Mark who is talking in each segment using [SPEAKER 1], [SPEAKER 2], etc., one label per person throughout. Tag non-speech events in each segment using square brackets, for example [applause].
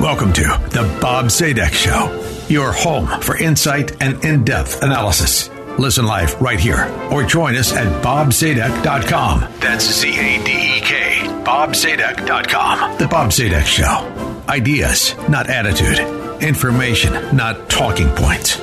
[SPEAKER 1] Welcome to the Bob Zadek Show, your home for insight and in depth analysis. Listen live right here or join us at bobzadek.com. That's Z A D E K, bobzadek.com. The Bob Zadek Show. Ideas, not attitude. Information, not talking points.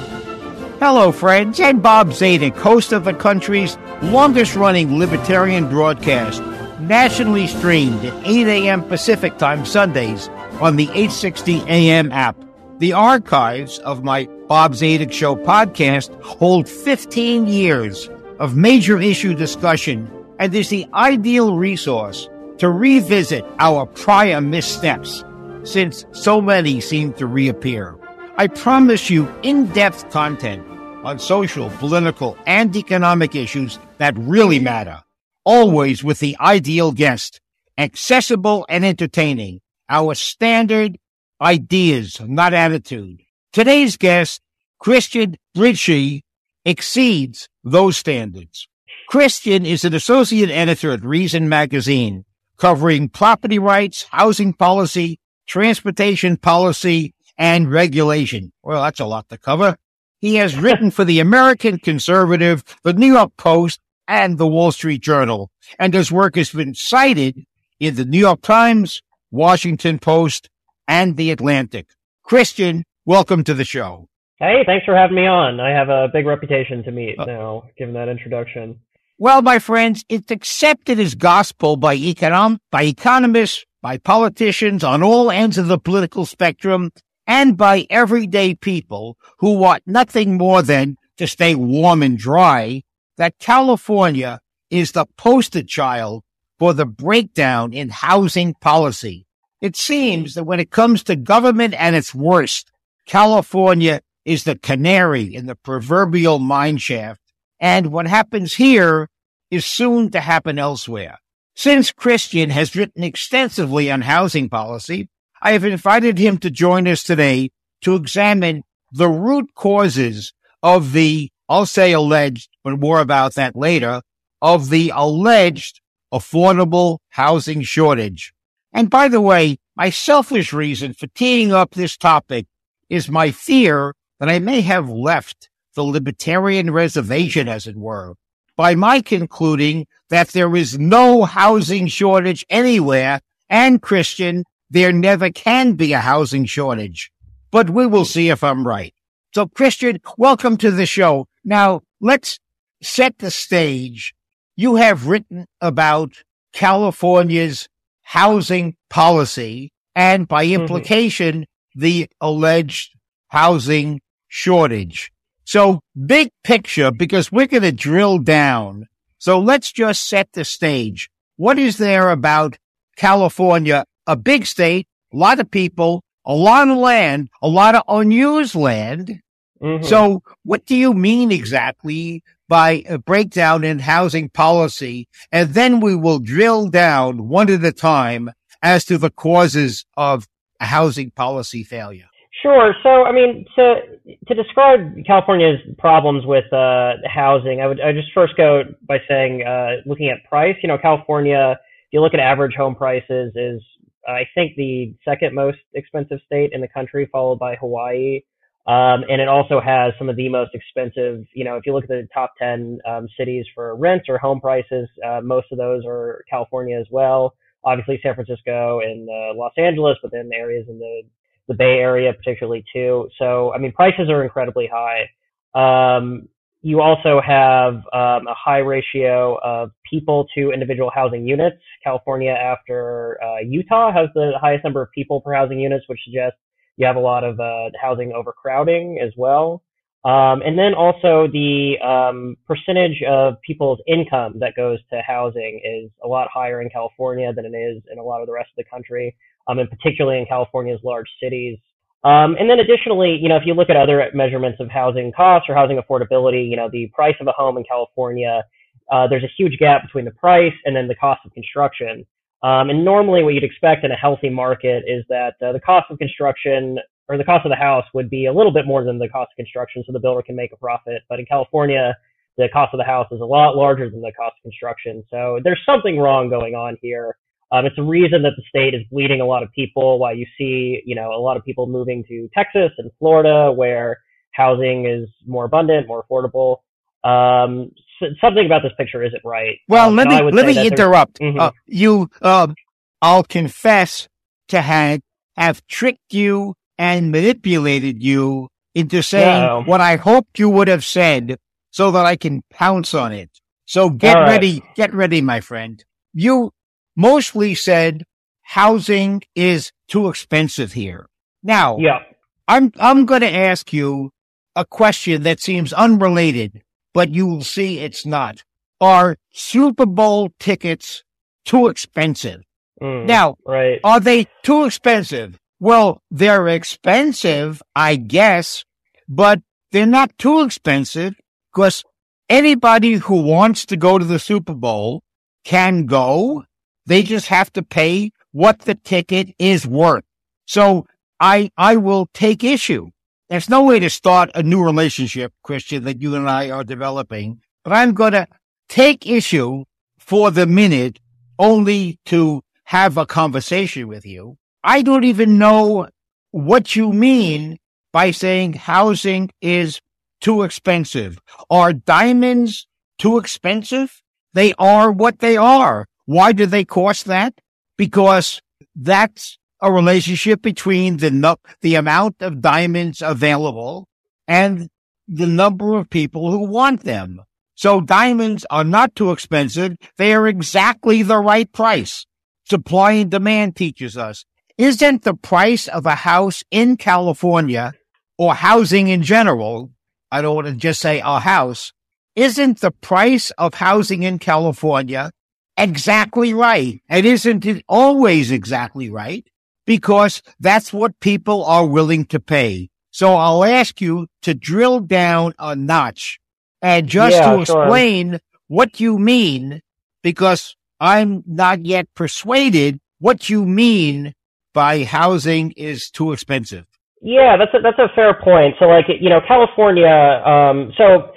[SPEAKER 2] Hello, friends. I'm Bob Zadek, host of the country's longest running libertarian broadcast, nationally streamed at 8 a.m. Pacific Time Sundays on the 860 AM app. The archives of my Bob Zadek Show podcast hold 15 years of major issue discussion and is the ideal resource to revisit our prior missteps since so many seem to reappear. I promise you in depth content on social, political, and economic issues that really matter, always with the ideal guest, accessible and entertaining, our standard ideas, not attitude. Today's guest, Christian Britschgi, exceeds those standards. Christian is an associate editor at Reason Magazine, covering property rights, housing policy, transportation policy, and regulation. Well, that's a lot to cover. He has written for the American Conservative, the New York Post, and the Wall Street Journal, and his work has been cited in the New York Times, Washington Post, and the Atlantic. Christian, welcome to the show.
[SPEAKER 3] Hey, thanks for having me on. I have a big reputation to meet uh, now, given that introduction.
[SPEAKER 2] Well, my friends, it's accepted as gospel by econom- by economists, by politicians on all ends of the political spectrum, and by everyday people who want nothing more than to stay warm and dry, that California is the poster child for the breakdown in housing policy. It seems that when it comes to government and its worst, California is the canary in the proverbial mineshaft. And what happens here is soon to happen elsewhere. Since Christian has written extensively on housing policy, I have invited him to join us today to examine the root causes of the, I'll say alleged, but more about that later, of the alleged affordable housing shortage. And by the way, my selfish reason for teeing up this topic is my fear that I may have left the libertarian reservation, as it were, by my concluding that there is no housing shortage anywhere and Christian there never can be a housing shortage. But we will see if I'm right. So Christian, welcome to the show. Now let's set the stage. You have written about California's housing policy and by mm-hmm. implication, mm-hmm. the alleged housing shortage. So big picture, because we're going to drill down. So let's just set the stage. What is there about California a big state, a lot of people, a lot of land, a lot of unused land. Mm-hmm. So what do you mean exactly by a breakdown in housing policy? And then we will drill down one at a time as to the causes of a housing policy failure.
[SPEAKER 3] Sure. So, I mean, to to describe California's problems with uh, housing, I would I just first go by saying, uh, looking at price. You know, California, if you look at average home prices, is I think the second most expensive state in the country, followed by Hawaii. Um, and it also has some of the most expensive, you know, if you look at the top 10 um, cities for rents or home prices, uh, most of those are California as well. Obviously, San Francisco and uh, Los Angeles, but then areas in the, the Bay Area, particularly too. So, I mean, prices are incredibly high. Um, you also have um, a high ratio of people to individual housing units. California, after uh, Utah, has the highest number of people per housing units, which suggests you have a lot of uh, housing overcrowding as well. Um, and then also the um, percentage of people's income that goes to housing is a lot higher in California than it is in a lot of the rest of the country, um, and particularly in California's large cities. Um, and then additionally, you know, if you look at other measurements of housing costs or housing affordability, you know, the price of a home in California, uh, there's a huge gap between the price and then the cost of construction. Um, and normally what you'd expect in a healthy market is that uh, the cost of construction or the cost of the house would be a little bit more than the cost of construction so the builder can make a profit. But in California, the cost of the house is a lot larger than the cost of construction. So there's something wrong going on here. Um, it's a reason that the state is bleeding a lot of people. Why you see, you know, a lot of people moving to Texas and Florida, where housing is more abundant, more affordable. Um, so something about this picture isn't right.
[SPEAKER 2] Well,
[SPEAKER 3] um,
[SPEAKER 2] let me let me interrupt. Mm-hmm. Uh, you, uh, I'll confess to have have tricked you and manipulated you into saying Uh-oh. what I hoped you would have said, so that I can pounce on it. So get right. ready, get ready, my friend. You mostly said housing is too expensive here. Now,
[SPEAKER 3] yeah.
[SPEAKER 2] I'm, I'm going to ask you a question that seems unrelated, but you will see it's not. Are Super Bowl tickets too expensive?
[SPEAKER 3] Mm,
[SPEAKER 2] now,
[SPEAKER 3] right.
[SPEAKER 2] are they too expensive? Well, they're expensive, I guess, but they're not too expensive because anybody who wants to go to the Super Bowl can go they just have to pay what the ticket is worth. So I, I will take issue. There's no way to start a new relationship, Christian, that you and I are developing, but I'm going to take issue for the minute only to have a conversation with you. I don't even know what you mean by saying housing is too expensive. Are diamonds too expensive? They are what they are. Why do they cost that? Because that's a relationship between the the amount of diamonds available and the number of people who want them. So diamonds are not too expensive. They are exactly the right price. Supply and demand teaches us. Isn't the price of a house in California or housing in general? I don't want to just say a house. Isn't the price of housing in California exactly right. And isn't it always exactly right? Because that's what people are willing to pay. So I'll ask you to drill down a notch and just
[SPEAKER 3] yeah,
[SPEAKER 2] to explain what you mean, because I'm not yet persuaded what you mean by housing is too expensive.
[SPEAKER 3] Yeah, that's a, that's a fair point. So like, you know, California, um, so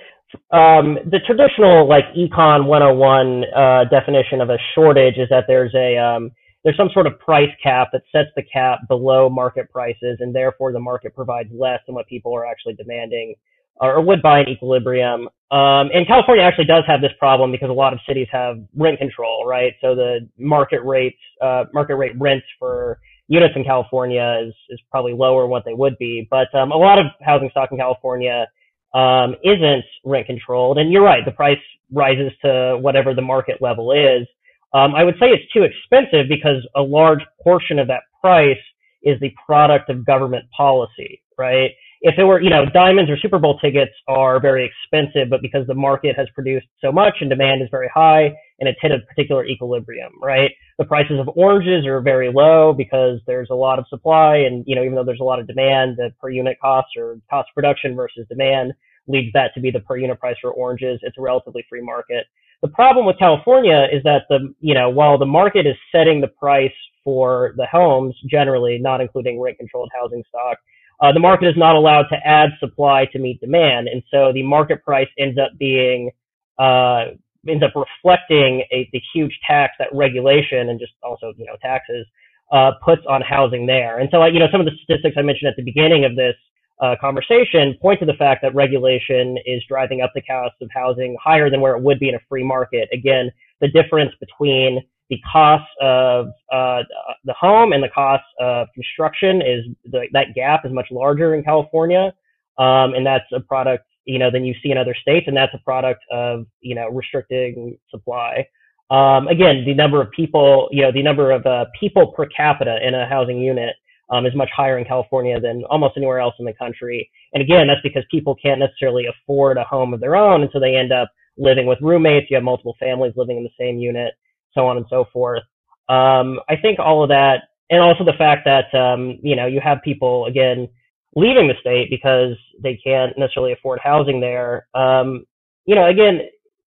[SPEAKER 3] um, the traditional like econ 101 uh, definition of a shortage is that there's a um, there's some sort of price cap that sets the cap below market prices, and therefore the market provides less than what people are actually demanding or would buy in equilibrium. Um, and California actually does have this problem because a lot of cities have rent control, right? So the market rates, uh, market rate rents for units in California is is probably lower than what they would be. But um, a lot of housing stock in California um, isn't rent controlled. And you're right, the price rises to whatever the market level is. Um, I would say it's too expensive because a large portion of that price is the product of government policy, right? If it were, you know, diamonds or Super Bowl tickets are very expensive, but because the market has produced so much and demand is very high and it's hit a particular equilibrium, right? The prices of oranges are very low because there's a lot of supply and, you know, even though there's a lot of demand, the per unit cost or cost of production versus demand leads that to be the per unit price for oranges. It's a relatively free market. The problem with California is that the, you know, while the market is setting the price for the homes generally, not including rent controlled housing stock, uh, the market is not allowed to add supply to meet demand. And so the market price ends up being, uh, ends up reflecting a, the huge tax that regulation and just also, you know, taxes, uh, puts on housing there. And so, you know, some of the statistics I mentioned at the beginning of this, uh, conversation point to the fact that regulation is driving up the cost of housing higher than where it would be in a free market. Again, the difference between the cost of uh, the home and the cost of construction is the, that gap is much larger in California, um, and that's a product you know than you see in other states, and that's a product of you know restricting supply. Um, again, the number of people, you know, the number of uh, people per capita in a housing unit um, is much higher in California than almost anywhere else in the country. And again, that's because people can't necessarily afford a home of their own, and so they end up living with roommates. You have multiple families living in the same unit, so on and so forth. Um, I think all of that, and also the fact that um, you know you have people again leaving the state because they can't necessarily afford housing there. Um, you know, again,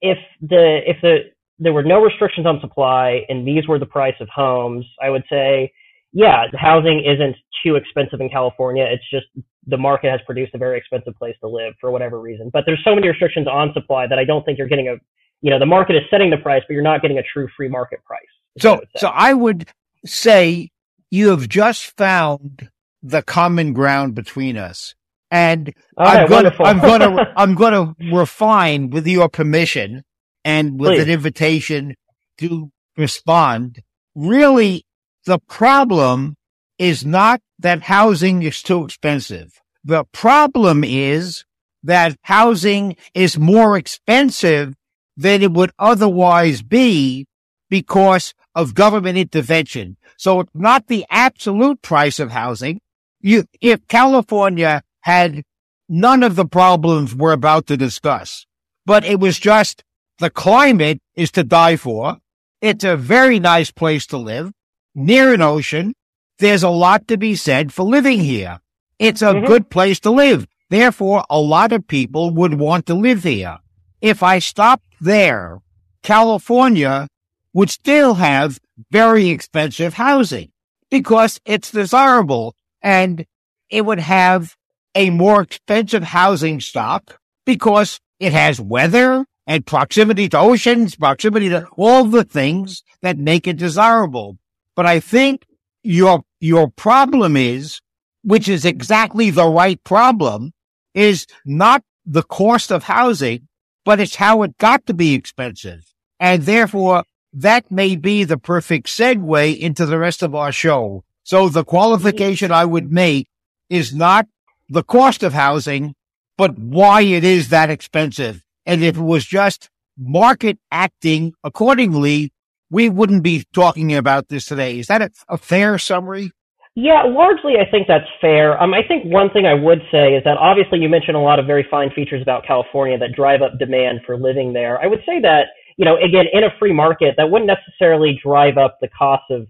[SPEAKER 3] if the if the there were no restrictions on supply and these were the price of homes, I would say, yeah, housing isn't too expensive in California. It's just the market has produced a very expensive place to live for whatever reason. But there's so many restrictions on supply that I don't think you're getting a, you know, the market is setting the price, but you're not getting a true free market price.
[SPEAKER 2] So, I so I would say you have just found the common ground between us. And I'm going to, I'm going [laughs] to, I'm going to refine with your permission and with Please. an invitation to respond. Really, the problem is not that housing is too expensive. The problem is that housing is more expensive than it would otherwise be because of government intervention. So it's not the absolute price of housing. You, if California had none of the problems we're about to discuss, but it was just the climate is to die for. It's a very nice place to live near an ocean. There's a lot to be said for living here. It's a mm-hmm. good place to live. Therefore, a lot of people would want to live here. If I stopped there, California would still have very expensive housing because it's desirable and it would have a more expensive housing stock because it has weather and proximity to oceans, proximity to all the things that make it desirable. But I think your, your problem is, which is exactly the right problem, is not the cost of housing, but it's how it got to be expensive. And therefore, that may be the perfect segue into the rest of our show. So the qualification I would make is not the cost of housing, but why it is that expensive. And if it was just market acting accordingly, we wouldn't be talking about this today. Is that a, a fair summary?
[SPEAKER 3] Yeah, largely I think that's fair. Um, I think one thing I would say is that obviously you mentioned a lot of very fine features about California that drive up demand for living there. I would say that you know, again, in a free market, that wouldn't necessarily drive up the cost of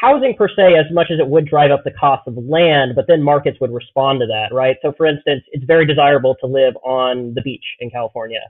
[SPEAKER 3] housing per se as much as it would drive up the cost of land, but then markets would respond to that, right? So for instance, it's very desirable to live on the beach in California.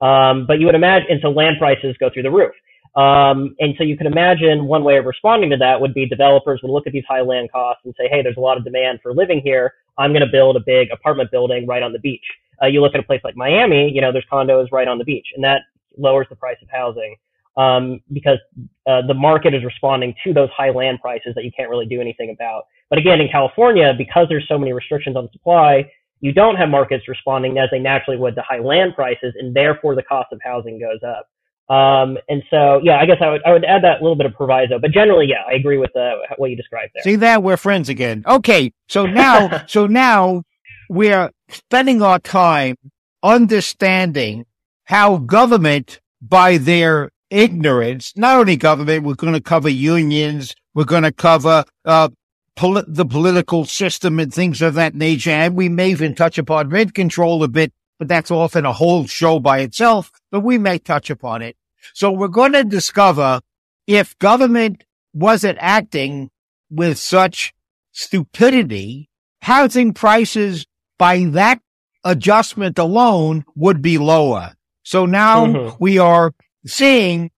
[SPEAKER 3] Um, but you would imagine, and so land prices go through the roof. Um, and so you can imagine one way of responding to that would be developers would look at these high land costs and say, hey, there's a lot of demand for living here. I'm going to build a big apartment building right on the beach. Uh, you look at a place like Miami, you know, there's condos right on the beach, and that lowers the price of housing um, because uh, the market is responding to those high land prices that you can't really do anything about. But again, in California, because there's so many restrictions on supply, you don't have markets responding as they naturally would to high land prices, and therefore the cost of housing goes up. Um, and so, yeah, I guess I would I would add that little bit of proviso, but generally, yeah, I agree with uh, what you described there.
[SPEAKER 2] See that we're friends again. Okay, so now, [laughs] so now we're spending our time understanding how government, by their ignorance, not only government, we're going to cover unions, we're going to cover uh, poli- the political system and things of that nature, and we may even touch upon rent control a bit, but that's often a whole show by itself, but we may touch upon it. So we're going to discover if government wasn't acting with such stupidity, housing prices by that adjustment alone would be lower. So now mm-hmm. we are seeing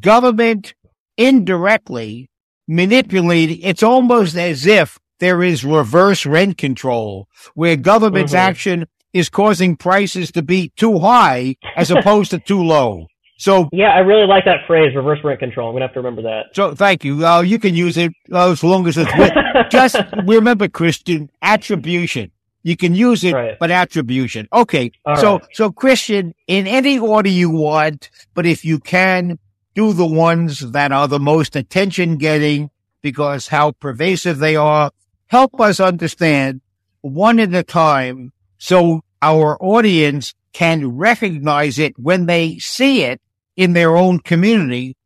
[SPEAKER 2] government indirectly manipulating. It's almost as if there is reverse rent control where government's mm-hmm. action is causing prices to be too high as opposed to too low. So
[SPEAKER 3] yeah, I really like that phrase, reverse rent control. I'm gonna have to remember that.
[SPEAKER 2] So thank you. Uh, you can use it uh, as long as it's with, just [laughs] remember, Christian attribution. You can use it, right. but attribution. Okay. All so, right. so Christian, in any order you want, but if you can, do the ones that are the most attention getting because how pervasive they are. Help us understand one at a time so our audience can recognize it when they see it in their own community.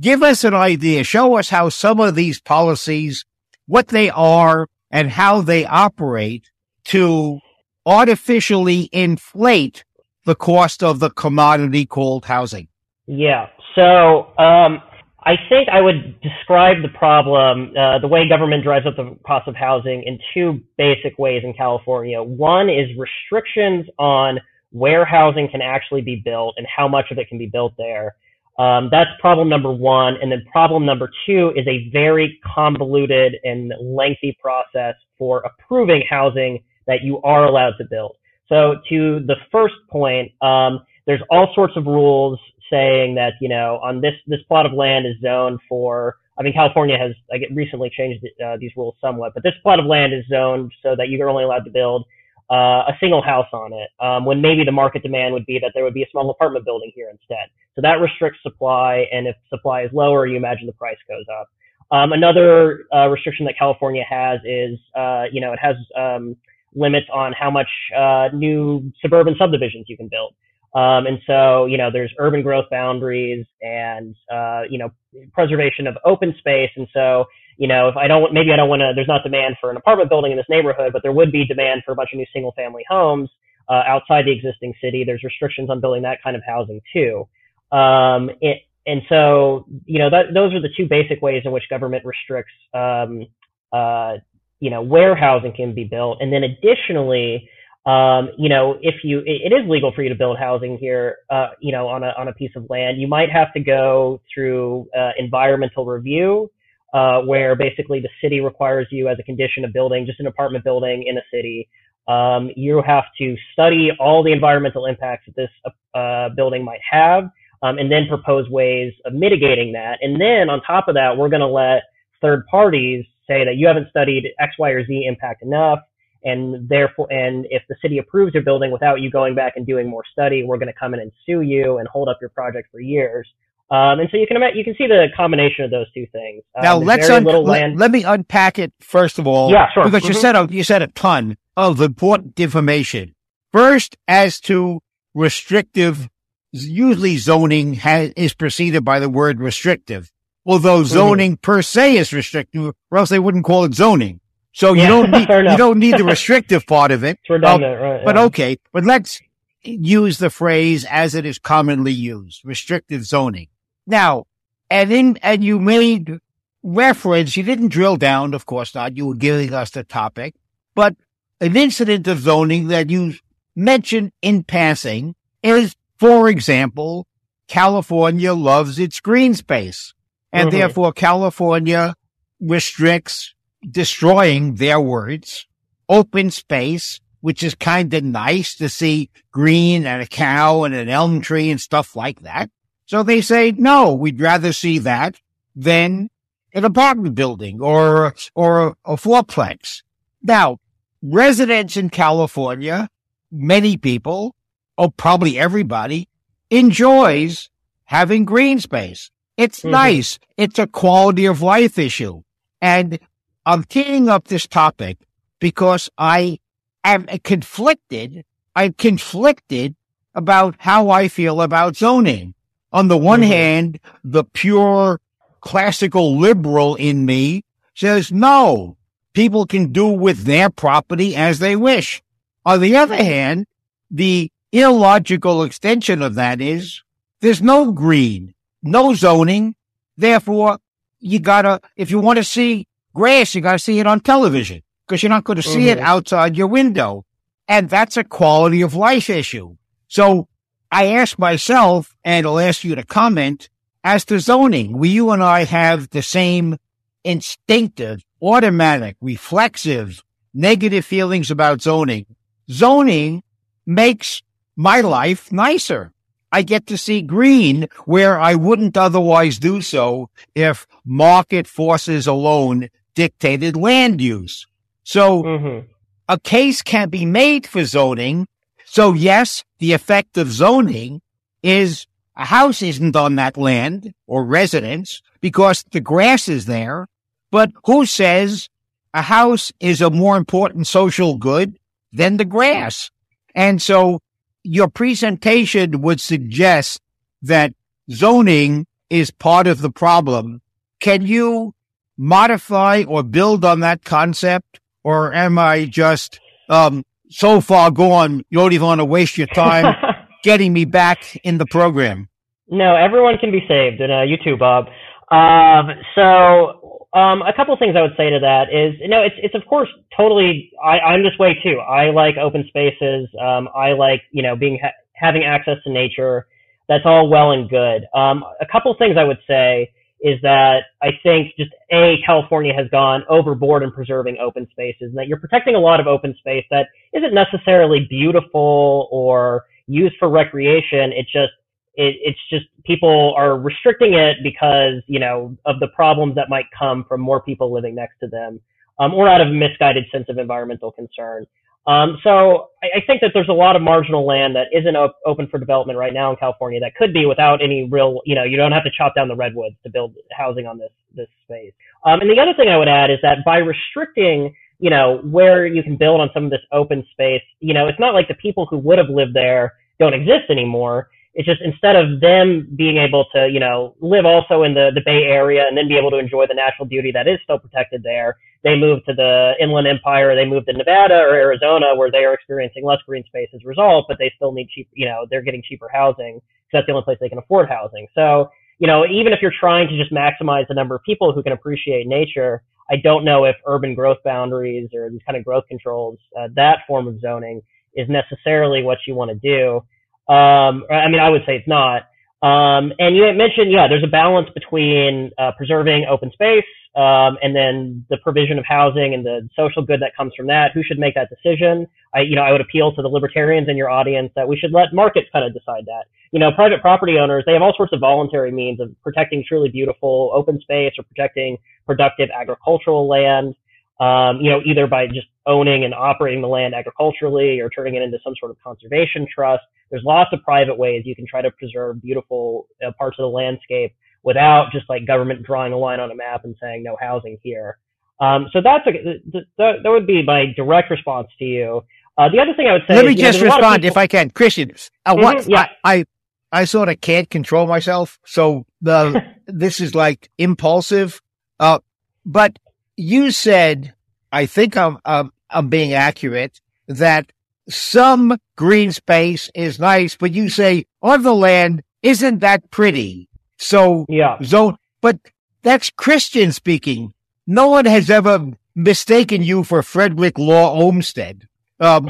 [SPEAKER 2] Give us an idea. Show us how some of these policies what they are and how they operate to artificially inflate the cost of the commodity called housing?
[SPEAKER 3] Yeah. So, um, I think I would describe the problem, uh, the way government drives up the cost of housing in two basic ways in California. One is restrictions on where housing can actually be built and how much of it can be built there. Um, that's problem number one. And then problem number two is a very convoluted and lengthy process for approving housing that you are allowed to build. So to the first point, um, there's all sorts of rules saying that you know on this this plot of land is zoned for. I mean, California has I like recently changed uh, these rules somewhat, but this plot of land is zoned so that you're only allowed to build uh, a single house on it. Um, when maybe the market demand would be that there would be a small apartment building here instead. So that restricts supply, and if supply is lower, you imagine the price goes up. Um, another uh, restriction that California has is, uh, you know, it has um, limits on how much uh, new suburban subdivisions you can build. Um, and so, you know, there's urban growth boundaries and, uh, you know, preservation of open space. And so, you know, if I don't, maybe I don't want to, there's not demand for an apartment building in this neighborhood, but there would be demand for a bunch of new single family homes, uh, outside the existing city. There's restrictions on building that kind of housing too. Um, it, and so, you know, that, those are the two basic ways in which government restricts, um, uh, you know, warehousing can be built. And then additionally, um, you know, if you, it, it is legal for you to build housing here, uh, you know, on a, on a piece of land, you might have to go through, uh, environmental review, uh, where basically the city requires you as a condition of building just an apartment building in a city. Um, you have to study all the environmental impacts that this, uh, building might have, um, and then propose ways of mitigating that. And then on top of that, we're going to let third parties say that you haven't studied X, Y, or Z impact enough and therefore, and if the city approves your building without you going back and doing more study, we're going to come in and sue you and hold up your project for years. Um, and so you can imagine, you can see the combination of those two things.
[SPEAKER 2] Um, now let's un- let, let, me unpack it first of all.
[SPEAKER 3] Yeah, sure.
[SPEAKER 2] Because
[SPEAKER 3] mm-hmm.
[SPEAKER 2] you said a, you said a ton of important information. First, as to restrictive, usually zoning has, is preceded by the word restrictive. Although zoning mm-hmm. per se is restrictive, or else they wouldn't call it zoning. So you don't need, you don't need the [laughs] restrictive part of it.
[SPEAKER 3] It's redundant, uh, right?
[SPEAKER 2] But okay, but let's use the phrase as it is commonly used, restrictive zoning. Now, and in, and you made reference, you didn't drill down, of course not, you were giving us the topic, but an incident of zoning that you mentioned in passing is, for example, California loves its green space and mm-hmm. therefore California restricts destroying their words, open space, which is kind of nice to see green and a cow and an elm tree and stuff like that. So they say, no, we'd rather see that than an apartment building or, or a fourplex. Now, residents in California, many people, oh, probably everybody enjoys having green space. It's mm-hmm. nice. It's a quality of life issue. And I'm teeing up this topic because I am conflicted. I'm conflicted about how I feel about zoning. On the one mm-hmm. hand, the pure classical liberal in me says no, people can do with their property as they wish. On the other hand, the illogical extension of that is there's no green, no zoning. Therefore, you gotta, if you want to see grass, you got to see it on television because you're not going to see mm-hmm. it outside your window. And that's a quality of life issue. So I ask myself, and I'll ask you to comment as to zoning. We, you and I have the same instinctive, automatic, reflexive, negative feelings about zoning. Zoning makes my life nicer. I get to see green where I wouldn't otherwise do so if market forces alone dictated land use. So mm-hmm. a case can be made for zoning. So yes, the effect of zoning is a house isn't on that land or residence because the grass is there. But who says a house is a more important social good than the grass? And so your presentation would suggest that zoning is part of the problem. Can you modify or build on that concept, or am I just um, so far gone you don't even want to waste your time [laughs] getting me back in the program?
[SPEAKER 3] No, everyone can be saved, and uh, you too, Bob. Um, so um, a couple of things I would say to that is, you know, it's it's of course totally. I, I'm this way too. I like open spaces. Um, I like you know being ha- having access to nature. That's all well and good. Um, a couple things I would say is that I think just a California has gone overboard in preserving open spaces, and that you're protecting a lot of open space that isn't necessarily beautiful or used for recreation. It just it, it's just people are restricting it because you know of the problems that might come from more people living next to them, um, or out of a misguided sense of environmental concern. Um, so I, I, think that there's a lot of marginal land that isn't op- open for development right now in California that could be without any real, you know, you don't have to chop down the redwoods to build housing on this this space. Um, and the other thing I would add is that by restricting, you know, where you can build on some of this open space, you know, it's not like the people who would have lived there don't exist anymore. It's just instead of them being able to, you know, live also in the, the Bay Area and then be able to enjoy the natural beauty that is still protected there, they move to the Inland Empire, they move to Nevada or Arizona where they are experiencing less green space as a result, but they still need cheap, you know, they're getting cheaper housing because that's the only place they can afford housing. So, you know, even if you're trying to just maximize the number of people who can appreciate nature, I don't know if urban growth boundaries or these kind of growth controls, uh, that form of zoning is necessarily what you want to do. Um, I mean, I would say it's not. Um, and you mentioned, yeah, there's a balance between uh, preserving open space um, and then the provision of housing and the social good that comes from that. Who should make that decision? I, you know, I would appeal to the libertarians in your audience that we should let markets kind of decide that. You know, private property owners, they have all sorts of voluntary means of protecting truly beautiful open space or protecting productive agricultural land um, you know, either by just owning and operating the land agriculturally or turning it into some sort of conservation trust. There's lots of private ways you can try to preserve beautiful uh, parts of the landscape without just like government drawing a line on a map and saying no housing here. Um, so that's a, th- th- that would be my direct response to you. Uh, the other thing I would say.
[SPEAKER 2] Let me
[SPEAKER 3] is,
[SPEAKER 2] just
[SPEAKER 3] know,
[SPEAKER 2] respond
[SPEAKER 3] people...
[SPEAKER 2] if I can, Christian. Uh,
[SPEAKER 3] mm-hmm, yeah.
[SPEAKER 2] I, I I sort of can't control myself, so the [laughs] this is like impulsive. Uh, but you said, I think I'm, I'm, I'm being accurate, that some green space is nice, but you say on the land, isn't that pretty? So,
[SPEAKER 3] yeah.
[SPEAKER 2] zone, but that's Christian speaking. No one has ever mistaken you for Frederick Law Olmsted. Um,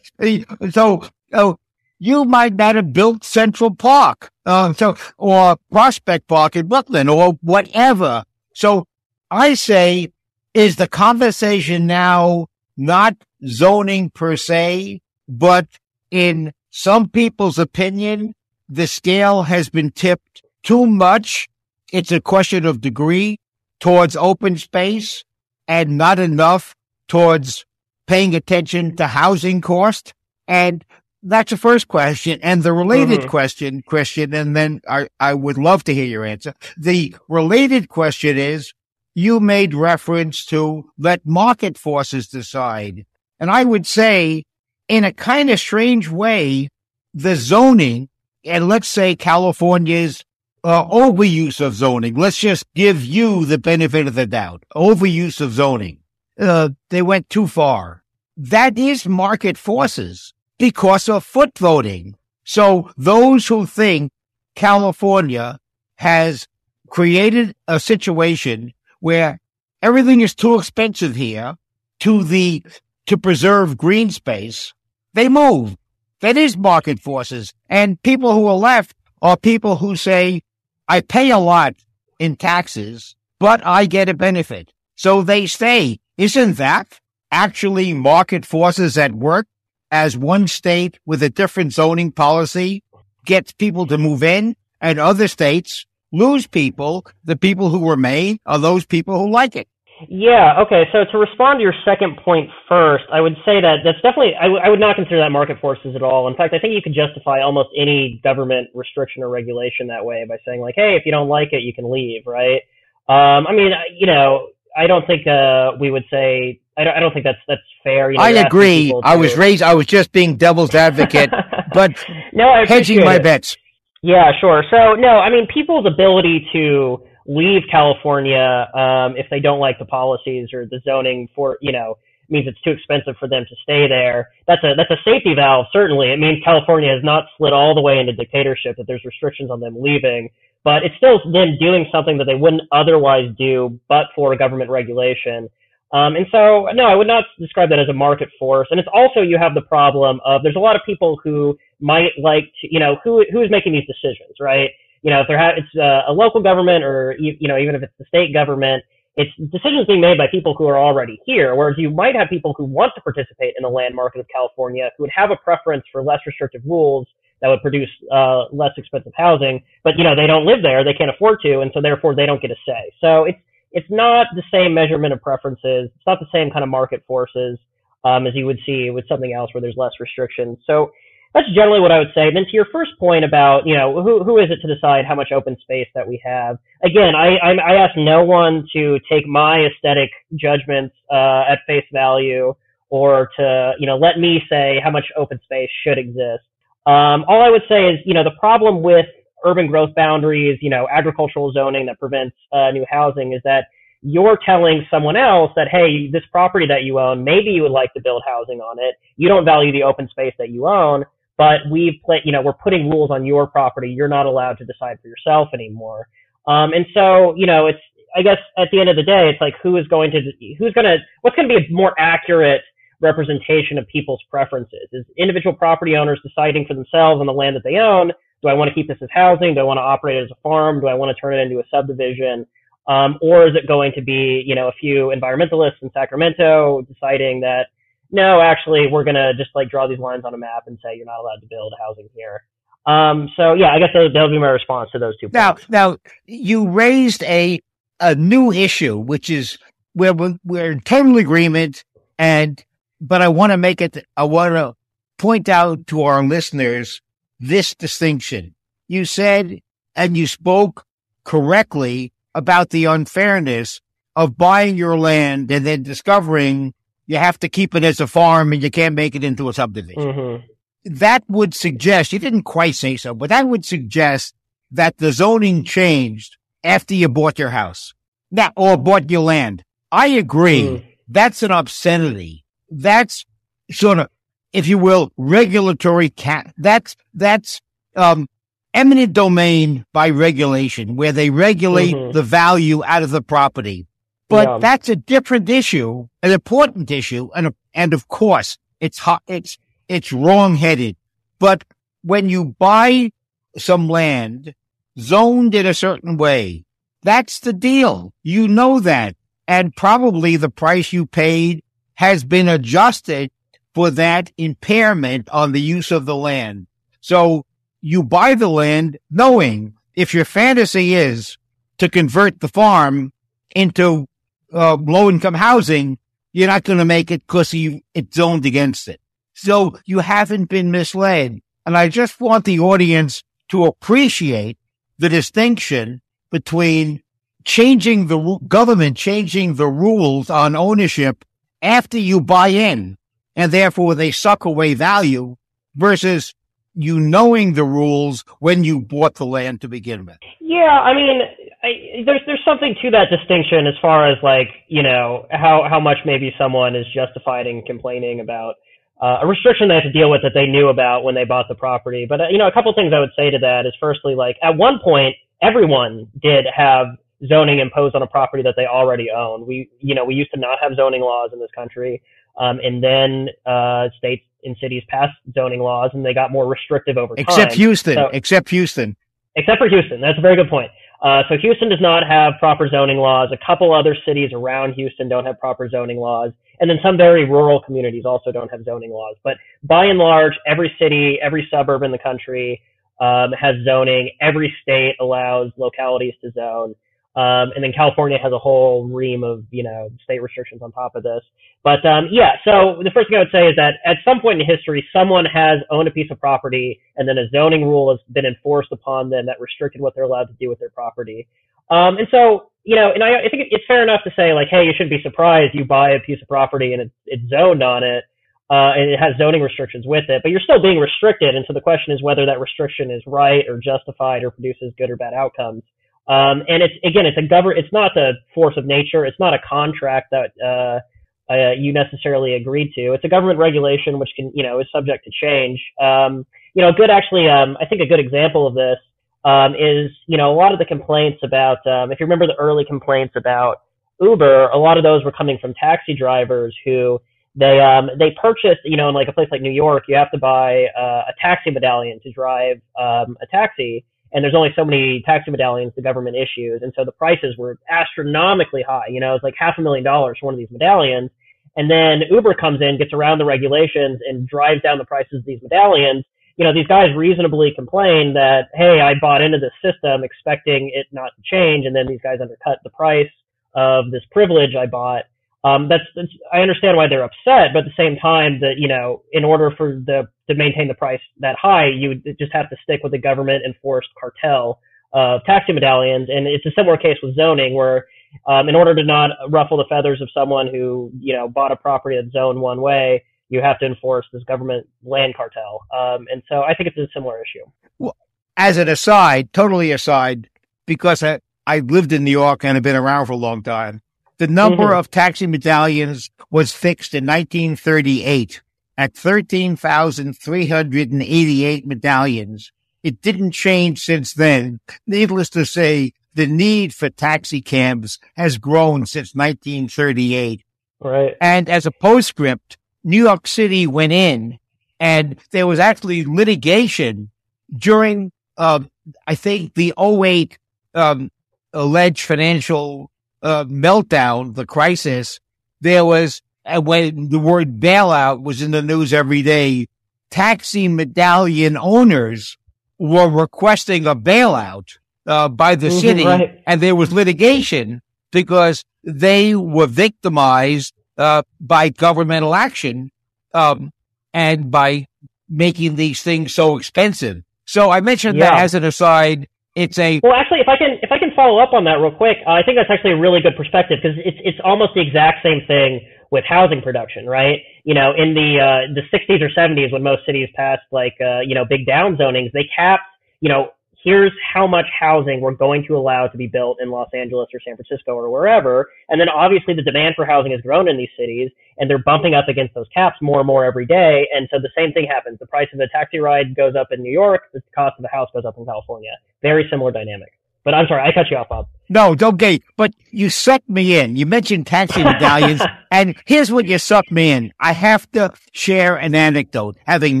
[SPEAKER 2] [laughs] so, uh, you might not have built Central Park, uh, so, or Prospect Park in Brooklyn or whatever. So I say, is the conversation now not zoning per se, but in some people's opinion, the scale has been tipped too much. It's a question of degree towards open space and not enough towards paying attention to housing cost. And that's the first question. And the related mm-hmm. question, Christian, and then I, I would love to hear your answer. The related question is, you made reference to let market forces decide. And I would say in a kind of strange way, the zoning and let's say California's uh, overuse of zoning. Let's just give you the benefit of the doubt. Overuse of zoning. Uh, they went too far. That is market forces because of foot voting. So those who think California has created a situation where everything is too expensive here to the, to preserve green space, they move. That is market forces. And people who are left are people who say, I pay a lot in taxes, but I get a benefit. So they stay. Isn't that actually market forces at work as one state with a different zoning policy gets people to move in and other states lose people. The people who remain are those people who like it.
[SPEAKER 3] Yeah. Okay. So to respond to your second point first, I would say that that's definitely I, w- I would not consider that market forces at all. In fact, I think you could justify almost any government restriction or regulation that way by saying like, hey, if you don't like it, you can leave, right? Um, I mean, you know, I don't think uh, we would say I don't, I don't think that's that's fair. You know,
[SPEAKER 2] I agree. I was raised. I was just being devil's advocate, [laughs] but
[SPEAKER 3] no,
[SPEAKER 2] hedging my
[SPEAKER 3] it.
[SPEAKER 2] bets.
[SPEAKER 3] Yeah, sure. So no, I mean people's ability to leave California um, if they don't like the policies or the zoning for you know means it's too expensive for them to stay there. That's a that's a safety valve. Certainly, it means California has not slid all the way into dictatorship. That there's restrictions on them leaving, but it's still them doing something that they wouldn't otherwise do, but for government regulation. Um, and so, no, I would not describe that as a market force. And it's also you have the problem of there's a lot of people who might like to, you know, who who is making these decisions, right? You know, if they're ha- it's a, a local government or you know even if it's the state government, it's decisions being made by people who are already here. Whereas you might have people who want to participate in the land market of California who would have a preference for less restrictive rules that would produce uh, less expensive housing, but you know they don't live there, they can't afford to, and so therefore they don't get a say. So it's it's not the same measurement of preferences. It's not the same kind of market forces um, as you would see with something else where there's less restrictions. So that's generally what I would say. And Then to your first point about, you know, who, who is it to decide how much open space that we have? Again, I, I, I ask no one to take my aesthetic judgments uh, at face value or to, you know, let me say how much open space should exist. Um, all I would say is, you know, the problem with urban growth boundaries, you know, agricultural zoning that prevents uh, new housing is that you're telling someone else that, hey, this property that you own, maybe you would like to build housing on it. You don't value the open space that you own but we've played, you know, we're putting rules on your property. You're not allowed to decide for yourself anymore. Um, and so, you know, it's, I guess at the end of the day, it's like who is going to, who's going to, what's going to be a more accurate representation of people's preferences? Is individual property owners deciding for themselves on the land that they own? Do I want to keep this as housing? Do I want to operate it as a farm? Do I want to turn it into a subdivision? Um, or is it going to be, you know, a few environmentalists in Sacramento deciding that no, actually, we're gonna just like draw these lines on a map and say you're not allowed to build housing here. Um, so yeah, I guess that, will be my response to those two.
[SPEAKER 2] Now, points. now you raised a a new issue, which is where we're, we're in total agreement, and but I want to make it. I want to point out to our listeners this distinction. You said and you spoke correctly about the unfairness of buying your land and then discovering you have to keep it as a farm and you can't make it into a subdivision. Mm-hmm. That would suggest, you didn't quite say so, but that would suggest that the zoning changed after you bought your house now, or bought your land. I agree. Mm. That's an obscenity. That's sort of, if you will, regulatory cat. That's, that's, um, eminent domain by regulation where they regulate mm-hmm. the value out of the property. But yeah. that's a different issue, an important issue. And, and of course, it's hot, it's, it's wrong headed. But when you buy some land zoned in a certain way, that's the deal. You know that. And probably the price you paid has been adjusted for that impairment on the use of the land. So you buy the land knowing if your fantasy is to convert the farm into uh, low income housing, you're not going to make it because it's zoned against it. So you haven't been misled. And I just want the audience to appreciate the distinction between changing the government, changing the rules on ownership after you buy in and therefore they suck away value versus you knowing the rules when you bought the land to begin with.
[SPEAKER 3] Yeah, I mean, I, there's there's something to that distinction as far as like you know how how much maybe someone is justified in complaining about uh, a restriction they have to deal with that they knew about when they bought the property. But uh, you know, a couple things I would say to that is firstly, like at one point, everyone did have zoning imposed on a property that they already own. We you know we used to not have zoning laws in this country, um, and then uh, states and cities passed zoning laws and they got more restrictive over time.
[SPEAKER 2] Except Houston. So, except Houston.
[SPEAKER 3] Except for Houston. That's a very good point. Uh, so Houston does not have proper zoning laws. A couple other cities around Houston don't have proper zoning laws. And then some very rural communities also don't have zoning laws. But by and large, every city, every suburb in the country um, has zoning. Every state allows localities to zone. Um, and then California has a whole ream of, you know, state restrictions on top of this. But um, yeah, so the first thing I would say is that at some point in history, someone has owned a piece of property and then a zoning rule has been enforced upon them that restricted what they're allowed to do with their property. Um, and so, you know, and I, I think it's fair enough to say like, hey, you shouldn't be surprised you buy a piece of property and it's, it's zoned on it. Uh, and it has zoning restrictions with it, but you're still being restricted. And so the question is whether that restriction is right or justified or produces good or bad outcomes. Um, and it's again, it's a govern. It's not the force of nature. It's not a contract that uh, uh, you necessarily agreed to. It's a government regulation which can, you know, is subject to change. Um, you know, good actually. Um, I think a good example of this um, is, you know, a lot of the complaints about. Um, if you remember the early complaints about Uber, a lot of those were coming from taxi drivers who they um, they purchased, you know, in like a place like New York, you have to buy uh, a taxi medallion to drive um, a taxi, and there's only so many taxi medallions the government issues, and so the prices were astronomically high. You know, it's like half a million dollars for one of these medallions, and then Uber comes in, gets around the regulations, and drives down the prices of these medallions. You know, these guys reasonably complain that, hey, I bought into this system expecting it not to change, and then these guys undercut the price of this privilege I bought. Um, that's, that's, I understand why they're upset, but at the same time, that you know, in order for the to maintain the price that high, you just have to stick with the government enforced cartel of taxi medallions, and it's a similar case with zoning, where um, in order to not ruffle the feathers of someone who you know bought a property that's zoned one way, you have to enforce this government land cartel, um, and so I think it's a similar issue.
[SPEAKER 2] Well, as an aside, totally aside, because I, I lived in New York and have been around for a long time. The number mm-hmm. of taxi medallions was fixed in 1938 at 13,388 medallions. It didn't change since then. Needless to say, the need for taxi cabs has grown since 1938.
[SPEAKER 3] Right.
[SPEAKER 2] And as a postscript, New York City went in and there was actually litigation during, uh, I think the 08 um, alleged financial uh, meltdown, the crisis, there was, uh, when the word bailout was in the news every day, taxi medallion owners were requesting a bailout uh, by the mm-hmm, city, right. and there was litigation because they were victimized uh, by governmental action um, and by making these things so expensive. So I mentioned yeah. that as an aside it's a
[SPEAKER 3] well, actually, if I can if I can follow up on that real quick, uh, I think that's actually a really good perspective because it's it's almost the exact same thing with housing production, right? You know, in the uh, the 60s or 70s when most cities passed like uh, you know big down zonings, they capped you know here's how much housing we're going to allow to be built in Los Angeles or San Francisco or wherever. And then obviously the demand for housing has grown in these cities and they're bumping up against those caps more and more every day. And so the same thing happens. The price of a taxi ride goes up in New York, the cost of a house goes up in California. Very similar dynamic. But I'm sorry, I cut you off, Bob.
[SPEAKER 2] No, don't get. But you sucked me in. You mentioned taxi [laughs] medallions, and here's what you sucked me in. I have to share an anecdote having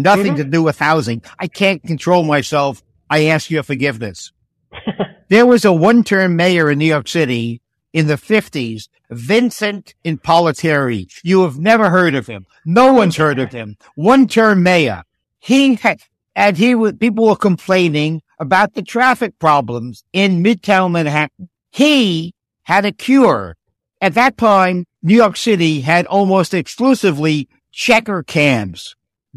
[SPEAKER 2] nothing mm-hmm. to do with housing. I can't control myself I ask your forgiveness. [laughs] there was a one-term mayor in New York City in the 50s, Vincent Impellitteri. You have never heard of him. No one's heard of him. One-term mayor. He had, and he was, people were complaining about the traffic problems in Midtown Manhattan. He had a cure. At that time, New York City had almost exclusively checker cabs.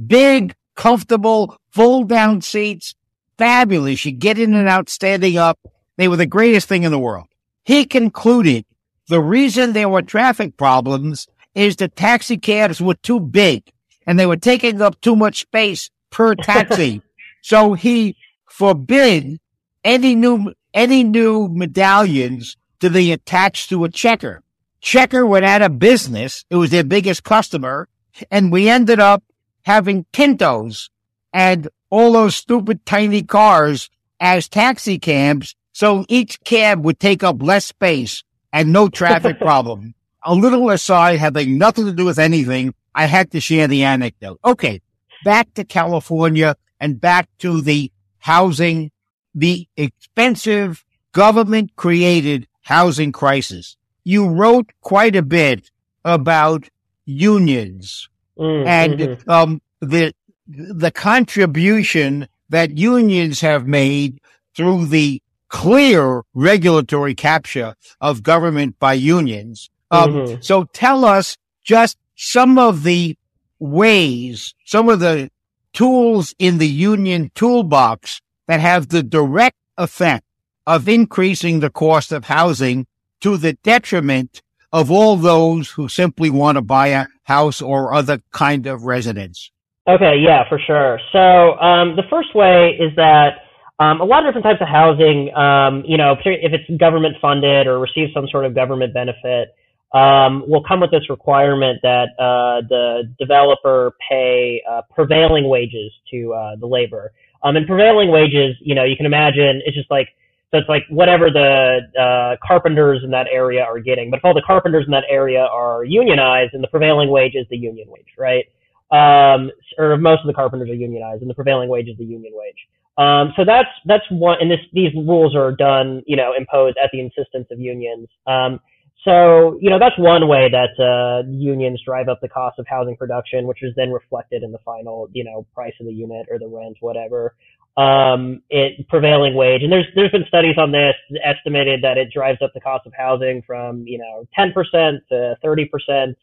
[SPEAKER 2] Big, comfortable, fold down seats, fabulous. You get in and out standing up. They were the greatest thing in the world. He concluded the reason there were traffic problems is the taxi cabs were too big and they were taking up too much space per [laughs] taxi. so he forbid any new, any new medallions to be attached to a checker. Checker went out of business. It was their biggest customer. And we ended up having Pintos and all those stupid tiny cars as taxi cabs. So each cab would take up less space and no traffic [laughs] problem. A little aside having nothing to do with anything. I had to share the anecdote. Okay. Back to California and back to the housing, the expensive government created housing crisis. You wrote quite a bit about unions mm, and mm-hmm. um, the the contribution that unions have made through the clear regulatory capture of government by unions. Um, mm-hmm. So tell us just some of the ways, some of the tools in the union toolbox that have the direct effect of increasing the cost of housing to the detriment of all those who simply want to buy a house or other kind of residence.
[SPEAKER 3] Okay, yeah, for sure. So um, the first way is that um, a lot of different types of housing, um, you know, if it's government funded or receives some sort of government benefit, um, will come with this requirement that uh, the developer pay uh, prevailing wages to uh, the labor. Um, and prevailing wages, you know, you can imagine it's just like so it's like whatever the uh, carpenters in that area are getting. But if all the carpenters in that area are unionized, and the prevailing wage is the union wage, right? Um, or most of the carpenters are unionized, and the prevailing wage is the union wage. Um, so that's that's one, and this these rules are done, you know, imposed at the insistence of unions. Um, so you know that's one way that uh, unions drive up the cost of housing production, which is then reflected in the final, you know, price of the unit or the rent, whatever. Um, it prevailing wage, and there's there's been studies on this estimated that it drives up the cost of housing from you know 10% to 30%,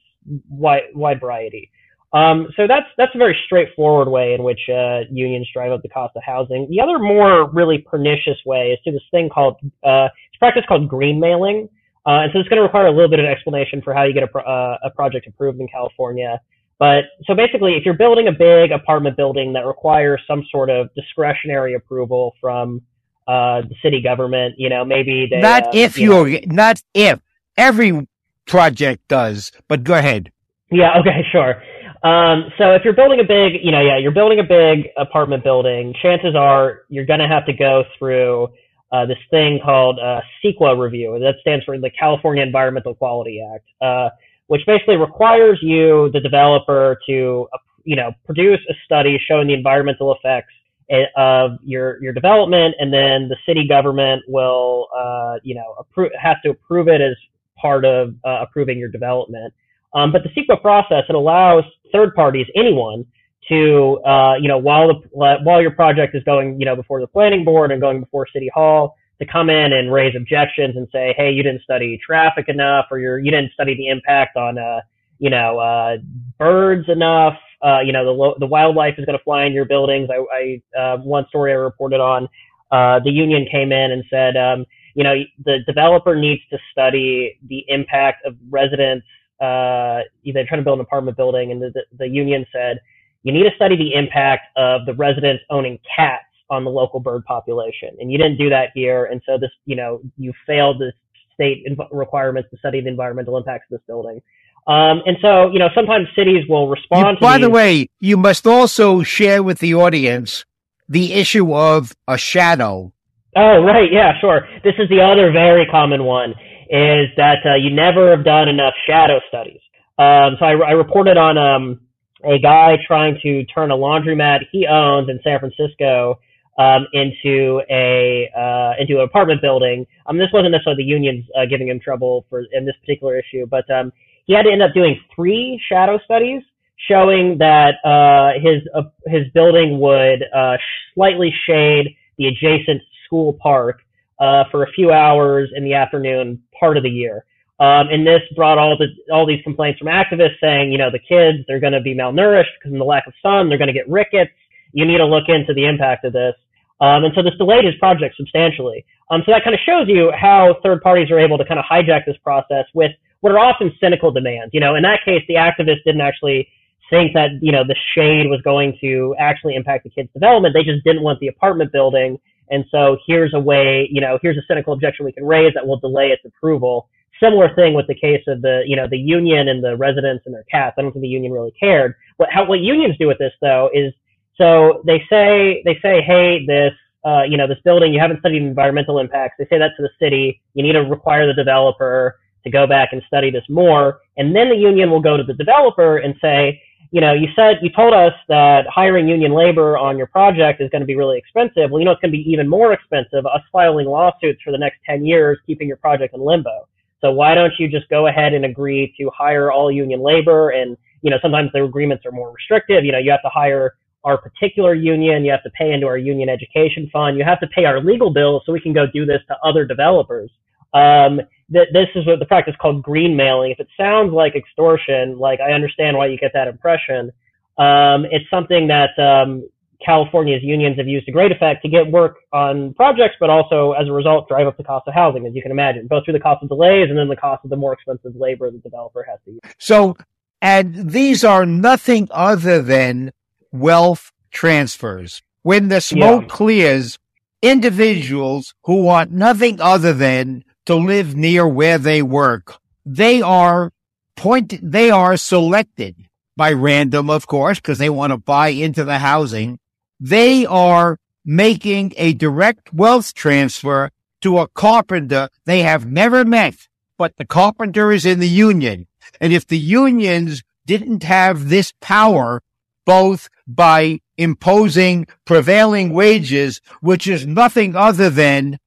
[SPEAKER 3] wide wide variety. Um, so that's that's a very straightforward way in which uh, unions drive up the cost of housing. The other more really pernicious way is through this thing called uh, it's a practice called green mailing, uh, and so it's going to require a little bit of explanation for how you get a, pro- uh, a project approved in California. But so basically, if you're building a big apartment building that requires some sort of discretionary approval from uh, the city government, you know, maybe they,
[SPEAKER 2] not
[SPEAKER 3] uh,
[SPEAKER 2] if
[SPEAKER 3] you
[SPEAKER 2] you're not if every project does. But go ahead.
[SPEAKER 3] Yeah. Okay. [laughs] Sure. Um, so if you're building a big, you know, yeah, you're building a big apartment building, chances are you're going to have to go through uh, this thing called uh, CEQA review. That stands for the California Environmental Quality Act, uh, which basically requires you, the developer, to uh, you know produce a study showing the environmental effects eh, of your your development, and then the city government will uh, you know approve has to approve it as part of uh, approving your development. Um, but the CEQA process, it allows third parties, anyone, to, uh, you know, while the, while your project is going, you know, before the planning board and going before city hall, to come in and raise objections and say, hey, you didn't study traffic enough, or you're, you didn't study the impact on, uh, you know, uh, birds enough. Uh, you know, the lo- the wildlife is going to fly in your buildings. I, I uh, one story I reported on, uh, the union came in and said, um, you know, the developer needs to study the impact of residents uh, they're trying to build an apartment building, and the, the, the union said you need to study the impact of the residents owning cats on the local bird population, and you didn't do that here, and so this, you know, you failed the state requirements to study the environmental impacts of this building. Um, and so, you know, sometimes cities will respond.
[SPEAKER 2] You, by
[SPEAKER 3] these.
[SPEAKER 2] the way, you must also share with the audience the issue of a shadow.
[SPEAKER 3] Oh, right. Yeah, sure. This is the other very common one is that uh, you never have done enough shadow studies. Um, so I, I, reported on um, a guy trying to turn a laundromat he owns in San Francisco um, into a uh, into an apartment building. Um, this wasn't necessarily the unions uh, giving him trouble for in this particular issue, but um, he had to end up doing three shadow studies showing that uh, his uh, his building would uh, slightly shade the adjacent school park uh, for a few hours in the afternoon part of the year. Um, and this brought all the all these complaints from activists saying, you know, the kids they're going to be malnourished because of the lack of sun. They're going to get rickets. You need to look into the impact of this. Um, and so this delayed his project substantially. Um, so that kind of shows you how third parties are able to kind of hijack this process with what are often cynical demands. You know, in that case, the activists didn't actually think that you know the shade was going to actually impact the kids' development. They just didn't want the apartment building and so here's a way, you know, here's a cynical objection we can raise that will delay its approval. Similar thing with the case of the, you know, the union and the residents and their cats. I don't think the union really cared. What, how, what unions do with this though is, so they say, they say, hey, this, uh, you know, this building, you haven't studied environmental impacts. They say that to the city. You need to require the developer to go back and study this more. And then the union will go to the developer and say, you know, you said you told us that hiring union labor on your project is going to be really expensive. Well, you know, it's going to be even more expensive. Us filing lawsuits for the next 10 years, keeping your project in limbo. So why don't you just go ahead and agree to hire all union labor? And, you know, sometimes the agreements are more restrictive. You know, you have to hire our particular union. You have to pay into our union education fund. You have to pay our legal bills so we can go do this to other developers. Um, that this is what the practice called green mailing. If it sounds like extortion, like I understand why you get that impression. Um, it's something that um, California's unions have used to great effect to get work on projects, but also as a result drive up the cost of housing, as you can imagine, both through the cost of delays and then the cost of the more expensive labor the developer has to use.
[SPEAKER 2] So, and these are nothing other than wealth transfers. When the smoke yeah. clears, individuals who want nothing other than to live near where they work. They are point, they are selected by random, of course, because they want to buy into the housing. They are making a direct wealth transfer to a carpenter they have never met, but the carpenter is in the union. And if the unions didn't have this power, both by imposing prevailing wages, which is nothing other than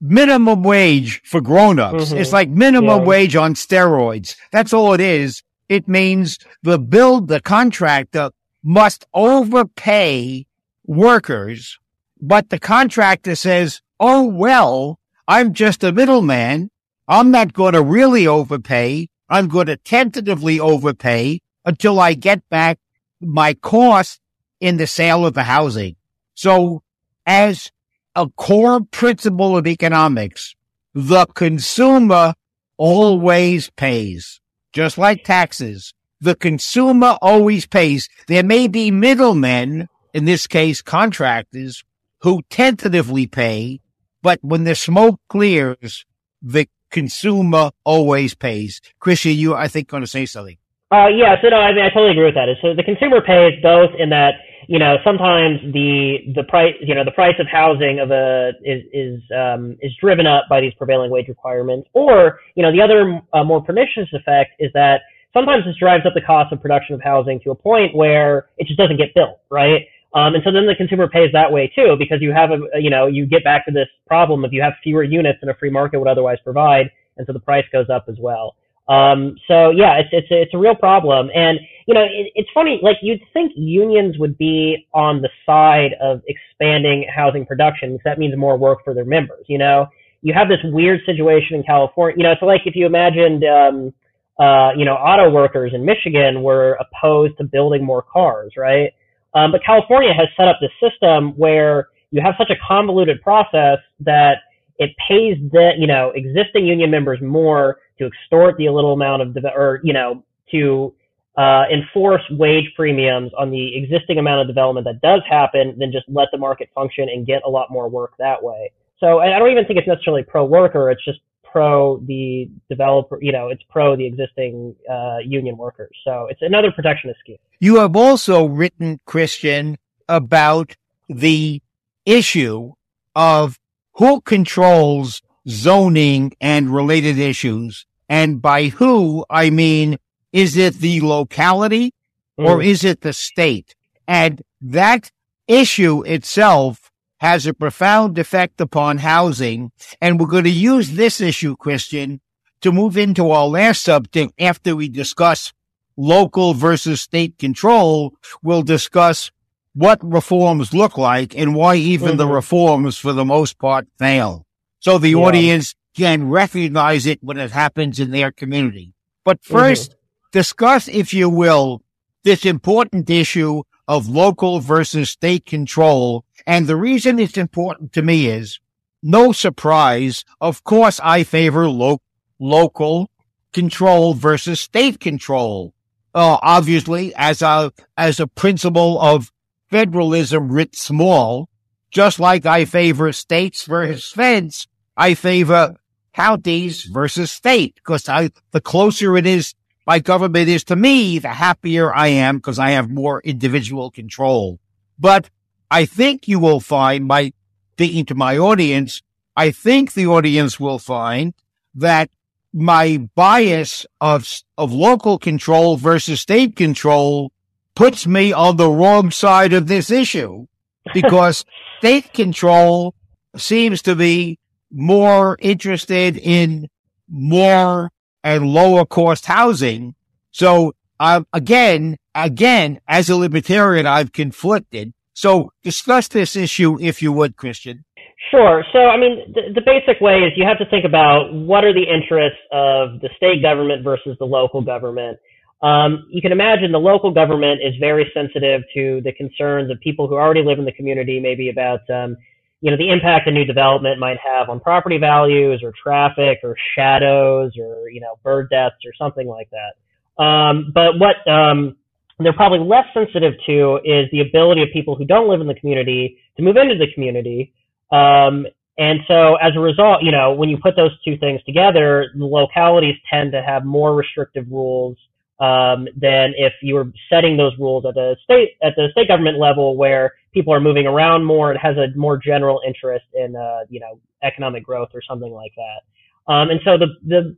[SPEAKER 2] minimum wage for grown-ups. Mm-hmm. It's like minimum yeah. wage on steroids. That's all it is. It means the build, the contractor must overpay workers, but the contractor says, Oh, well, I'm just a middleman. I'm not going to really overpay. I'm going to tentatively overpay until I get back my cost in the sale of the housing. So as a core principle of economics, the consumer always pays, just like taxes. The consumer always pays. There may be middlemen, in this case, contractors, who tentatively pay, but when the smoke clears, the consumer always pays. Christian, you, I think, going to say something.
[SPEAKER 3] Uh, yeah, so no, I mean, I totally agree with that. So the consumer pays both in that, you know, sometimes the, the price, you know, the price of housing of a, is, is, um, is driven up by these prevailing wage requirements. Or, you know, the other uh, more pernicious effect is that sometimes this drives up the cost of production of housing to a point where it just doesn't get built, right? Um, and so then the consumer pays that way too, because you have a, you know, you get back to this problem of you have fewer units than a free market would otherwise provide, and so the price goes up as well. Um, so yeah, it's it's it's a real problem, and you know, it, it's funny. Like you'd think unions would be on the side of expanding housing production, because that means more work for their members. You know, you have this weird situation in California. You know, it's like if you imagined. Um, uh, you know, auto workers in Michigan were opposed to building more cars, right? Um, but California has set up this system where you have such a convoluted process that it pays the you know existing union members more to extort the little amount of or you know to uh, enforce wage premiums on the existing amount of development that does happen than just let the market function and get a lot more work that way. So I don't even think it's necessarily pro worker. It's just pro the developer, you know, it's pro the existing uh, union workers. So it's another protectionist scheme.
[SPEAKER 2] You have also written, Christian, about the issue of who controls zoning and related issues. And by who, I mean, is it the locality or mm. is it the state? And that issue itself has a profound effect upon housing. And we're going to use this issue, Christian, to move into our last subject after we discuss local versus state control. We'll discuss what reforms look like and why even mm-hmm. the reforms for the most part fail. So the yeah. audience can recognize it when it happens in their community. But 1st mm-hmm. discuss, if you will, this important issue of local versus state control and the reason it's important to me is no surprise. Of course, I favor lo- local control versus state control. Uh, obviously, as a, as a principle of federalism writ small, just like I favor states versus feds, I favor counties versus state because I, the closer it is my government is to me, the happier I am because I have more individual control. But I think you will find my speaking to my audience, I think the audience will find that my bias of, of local control versus state control puts me on the wrong side of this issue [laughs] because state control seems to be more interested in more and lower cost housing. So, uh, again, again, as a libertarian, I've conflicted so discuss this issue, if you would, Christian.
[SPEAKER 3] Sure. So, I mean, the, the, basic way is you have to think about what are the interests of the state government versus the local government. Um, you can imagine the local government is very sensitive to the concerns of people who already live in the community, maybe about, um, you know, the impact a new development might have on property values or traffic or shadows or, you know, bird deaths or something like that. Um, but what, um, they're probably less sensitive to is the ability of people who don't live in the community to move into the community Um, and so as a result, you know, when you put those two things together, the localities tend to have more restrictive rules um, than if you were setting those rules at the state at the state government level, where people are moving around more and has a more general interest in, uh, you know, economic growth or something like that. Um, and so the the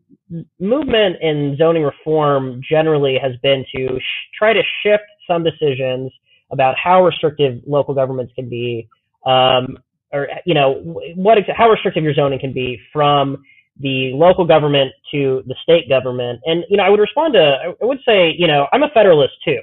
[SPEAKER 3] movement in zoning reform generally has been to sh- try to shift some decisions about how restrictive local governments can be, um, or you know what how restrictive your zoning can be from the local government to the state government. And you know, I would respond to I would say you know I'm a federalist too.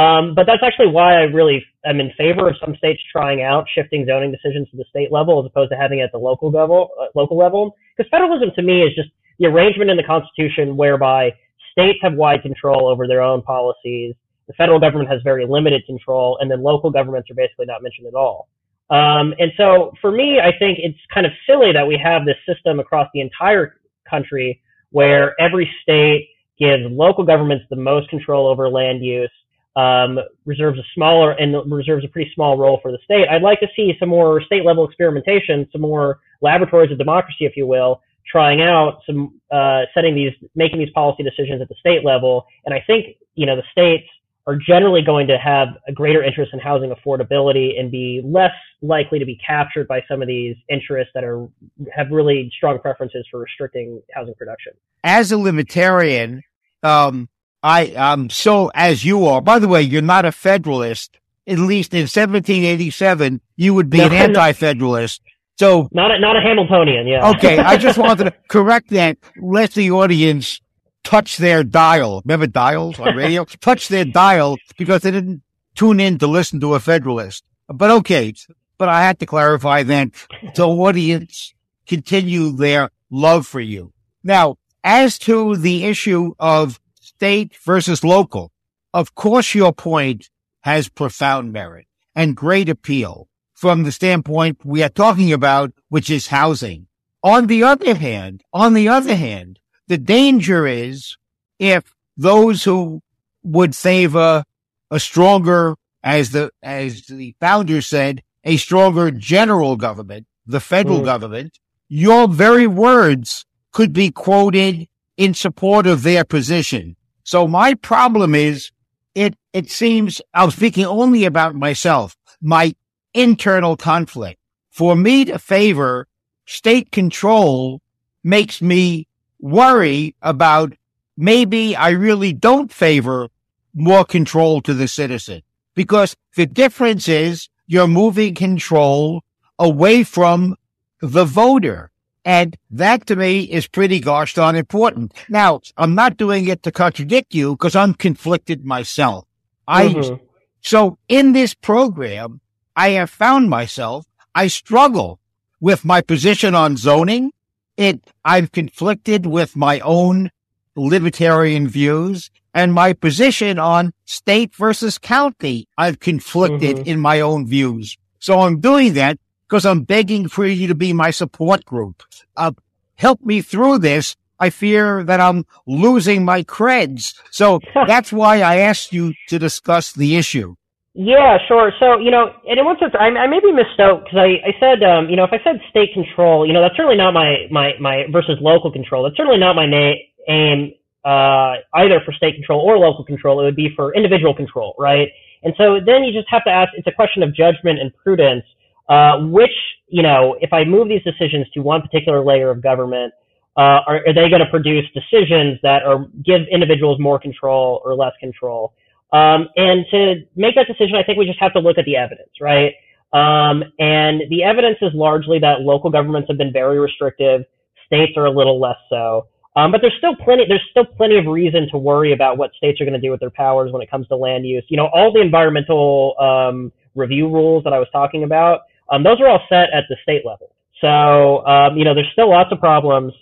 [SPEAKER 3] Um, but that's actually why I really am in favor of some states trying out shifting zoning decisions to the state level as opposed to having it at the local level. Uh, local level, because federalism to me is just the arrangement in the Constitution whereby states have wide control over their own policies the federal government has very limited control, and then local governments are basically not mentioned at all. Um, and so for me, I think it's kind of silly that we have this system across the entire country where every state gives local governments the most control over land use, um, reserves a smaller and reserves a pretty small role for the state. I'd like to see some more state level experimentation, some more laboratories of democracy, if you will, trying out some uh, setting these, making these policy decisions at the state level. And I think you know the states are generally going to have a greater interest in housing affordability and be less likely to be captured by some of these interests that are have really strong preferences for restricting housing production.
[SPEAKER 2] As a libertarian, um, I am so as you are. By the way, you're not a federalist. At least in 1787, you would be no, an anti-federalist. So
[SPEAKER 3] not a, not a Hamiltonian, yeah.
[SPEAKER 2] okay, I just [laughs] wanted to correct that. Let the audience touch their dial. Remember dials on [laughs] radio? touch their dial because they didn't tune in to listen to a Federalist. But okay. But I had to clarify that the audience continue their love for you. Now, as to the issue of state versus local, of course your point has profound merit and great appeal from the standpoint we are talking about, which is housing. On the other hand, on the other hand, the danger is if those who would favor a stronger, as the, as the founder said, a stronger general government, the federal mm. government, your very words could be quoted in support of their position. So my problem is it, it seems I'm speaking only about myself, my internal conflict. For me to favor state control makes me worry about maybe I really don't favor more control to the citizen because the difference is you're moving control away from the voter. And that to me is pretty gosh darn important. Now, I'm not doing it to contradict you because I'm conflicted myself. I, mm-hmm. so in this program, I have found myself, I struggle with my position on zoning it, I've conflicted with my own libertarian views and my position on state versus county. I've conflicted mm-hmm. in my own views. So I'm doing that because I'm begging for you to be my support group. Uh, help me through this. I fear that I'm losing my creds. So [laughs] that's why I asked you to discuss the issue.
[SPEAKER 3] Yeah, sure. So, you know, and in one sense, I, I maybe misspoke because I, I said, um, you know, if I said state control, you know, that's certainly not my, my, my versus local control. That's certainly not my na- aim, uh, either for state control or local control. It would be for individual control, right? And so then you just have to ask, it's a question of judgment and prudence, uh, which, you know, if I move these decisions to one particular layer of government, uh, are, are they going to produce decisions that are give individuals more control or less control? Um, and to make that decision, I think we just have to look at the evidence, right? Um, and the evidence is largely that local governments have been very restrictive, states are a little less so. Um, but there's still plenty, there's still plenty of reason to worry about what states are going to do with their powers when it comes to land use. You know, all the environmental um, review rules that I was talking about, um, those are all set at the state level. So, um, you know, there's still lots of problems.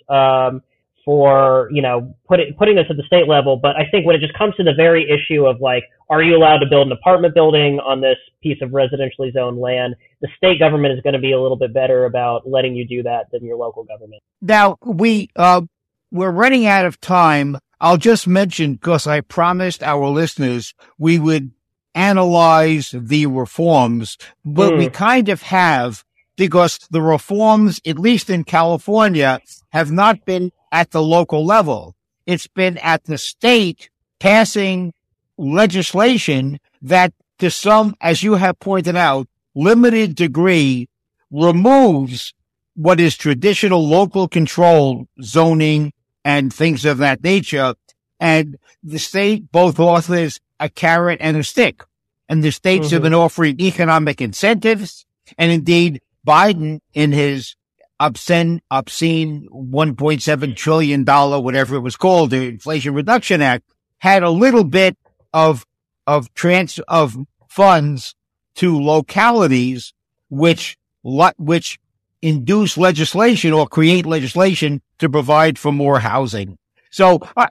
[SPEAKER 3] For you know putting putting this at the state level. But I think when it just comes to the very issue of like, are you allowed to build an apartment building on this piece of residentially zoned land? The state government is going to be a little bit better about letting you do that than your local government.
[SPEAKER 2] Now we uh, we're running out of time. I'll just mention because I promised our listeners we would analyze the reforms, but mm. we hmm. kind of have because the reforms, at least in California, have not been at the local level. It's been at the state passing legislation that to some, as you have pointed out, limited degree removes what is traditional local control zoning and things of that nature. And the state both offers a carrot and a stick. And the states mm-hmm. have been offering economic incentives. And indeed, Biden in his obscene, obscene $1.7 trillion, whatever it was called, the Inflation Reduction Act, had a little bit of, of trans, of funds to localities, which, which induce legislation or create legislation to provide for more housing. So I,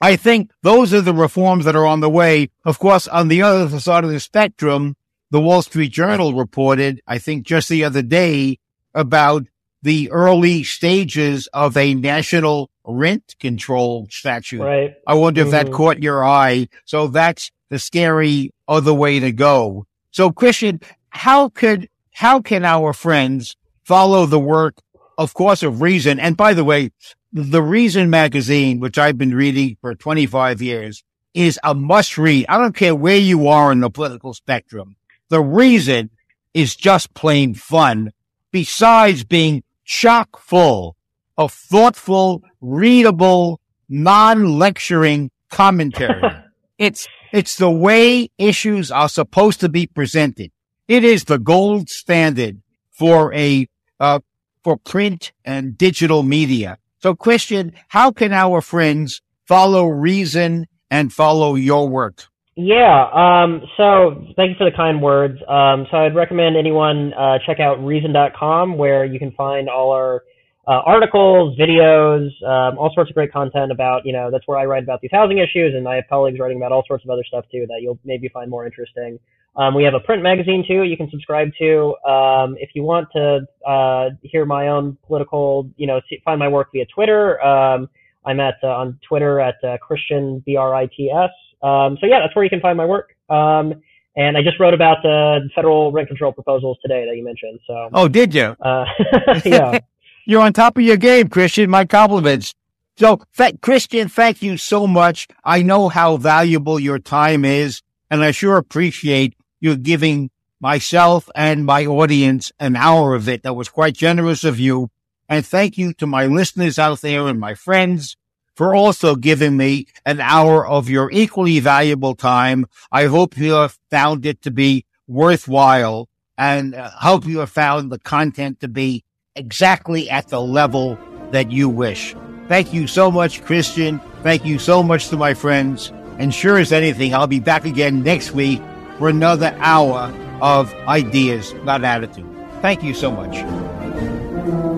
[SPEAKER 2] I think those are the reforms that are on the way. Of course, on the other side of the spectrum, the Wall Street Journal reported, I think just the other day about the early stages of a national rent control statute.
[SPEAKER 3] Right.
[SPEAKER 2] I wonder mm-hmm. if that mm-hmm. caught your eye. So that's the scary other way to go. So Christian, how could, how can our friends follow the work, of course, of Reason? And by the way, the Reason magazine, which I've been reading for 25 years, is a must read. I don't care where you are in the political spectrum. The Reason is just plain fun, besides being chock full of thoughtful, readable, non-lecturing commentary. [laughs] it's, it's the way issues are supposed to be presented. It is the gold standard for a, uh, for print and digital media. So Christian, how can our friends follow reason and follow your work?
[SPEAKER 3] Yeah, um, so thank you for the kind words. Um, so I'd recommend anyone uh, check out reason.com where you can find all our uh, articles, videos, um, all sorts of great content about, you know, that's where I write about these housing issues and I have colleagues writing about all sorts of other stuff too that you'll maybe find more interesting. Um, we have a print magazine too you can subscribe to. Um, if you want to uh, hear my own political, you know, see, find my work via Twitter, um, I'm at uh, on Twitter at uh, Christian B R I T S. Um, so yeah, that's where you can find my work. Um, and I just wrote about the federal rent control proposals today that you mentioned. So
[SPEAKER 2] oh, did you?
[SPEAKER 3] Uh, [laughs] [laughs] yeah,
[SPEAKER 2] you're on top of your game, Christian. My compliments. So, th- Christian, thank you so much. I know how valuable your time is, and I sure appreciate you're giving myself and my audience an hour of it. That was quite generous of you. And thank you to my listeners out there and my friends for also giving me an hour of your equally valuable time. I hope you have found it to be worthwhile and uh, hope you have found the content to be exactly at the level that you wish. Thank you so much, Christian. Thank you so much to my friends. And sure as anything, I'll be back again next week for another hour of ideas, not attitude. Thank you so much.